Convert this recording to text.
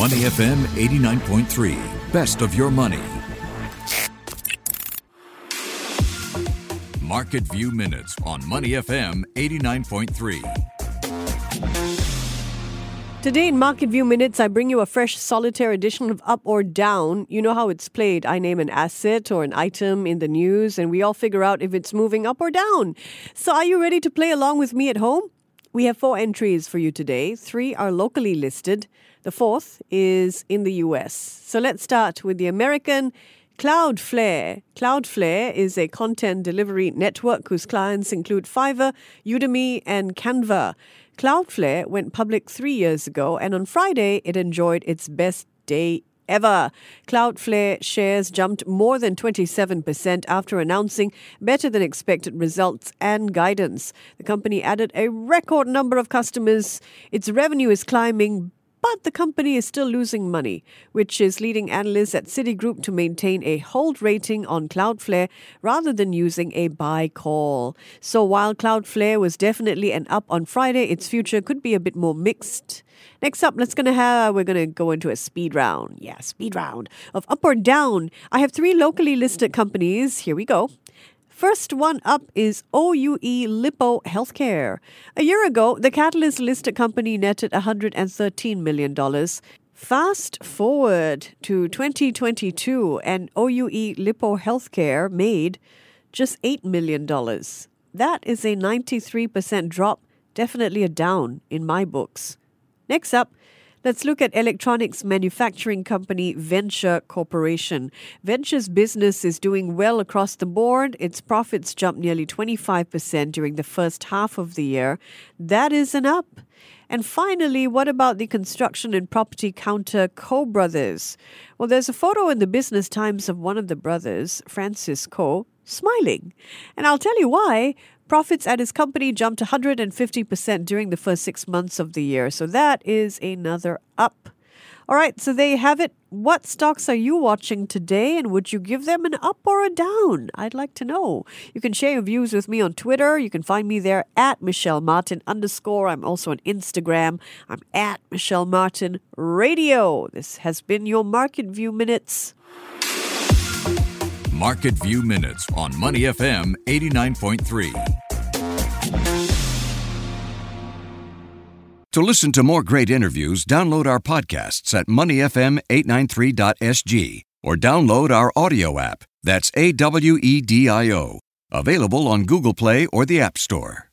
Money FM 89.3. Best of your money. Market View Minutes on Money FM 89.3. Today in Market View Minutes, I bring you a fresh solitaire edition of Up or Down. You know how it's played. I name an asset or an item in the news, and we all figure out if it's moving up or down. So, are you ready to play along with me at home? We have four entries for you today. Three are locally listed. The fourth is in the US. So let's start with the American Cloudflare. Cloudflare is a content delivery network whose clients include Fiverr, Udemy, and Canva. Cloudflare went public three years ago, and on Friday, it enjoyed its best day ever. Cloudflare shares jumped more than 27% after announcing better than expected results and guidance. The company added a record number of customers. Its revenue is climbing but the company is still losing money, which is leading analysts at Citigroup to maintain a hold rating on Cloudflare rather than using a buy call. So while Cloudflare was definitely an up on Friday, its future could be a bit more mixed. Next up, let's gonna have we're gonna go into a speed round. Yeah, speed round of up or down. I have three locally listed companies. Here we go. First one up is OUE Lippo Healthcare. A year ago, the Catalyst listed company netted $113 million. Fast forward to 2022, and OUE Lippo Healthcare made just $8 million. That is a 93% drop, definitely a down in my books. Next up, Let's look at electronics manufacturing company Venture Corporation. Venture's business is doing well across the board. Its profits jumped nearly 25% during the first half of the year. That is an up. And finally, what about the construction and property counter Koh Brothers? Well, there's a photo in the Business Times of one of the brothers, Francis Koh, smiling. And I'll tell you why. Profits at his company jumped 150% during the first six months of the year. So that is another up. All right, so there you have it. What stocks are you watching today, and would you give them an up or a down? I'd like to know. You can share your views with me on Twitter. You can find me there at Michelle Martin underscore. I'm also on Instagram. I'm at Michelle Martin Radio. This has been your Market View Minutes. Market View Minutes on Money FM 89.3. To listen to more great interviews, download our podcasts at moneyfm893.sg or download our audio app. That's A W E D I O. Available on Google Play or the App Store.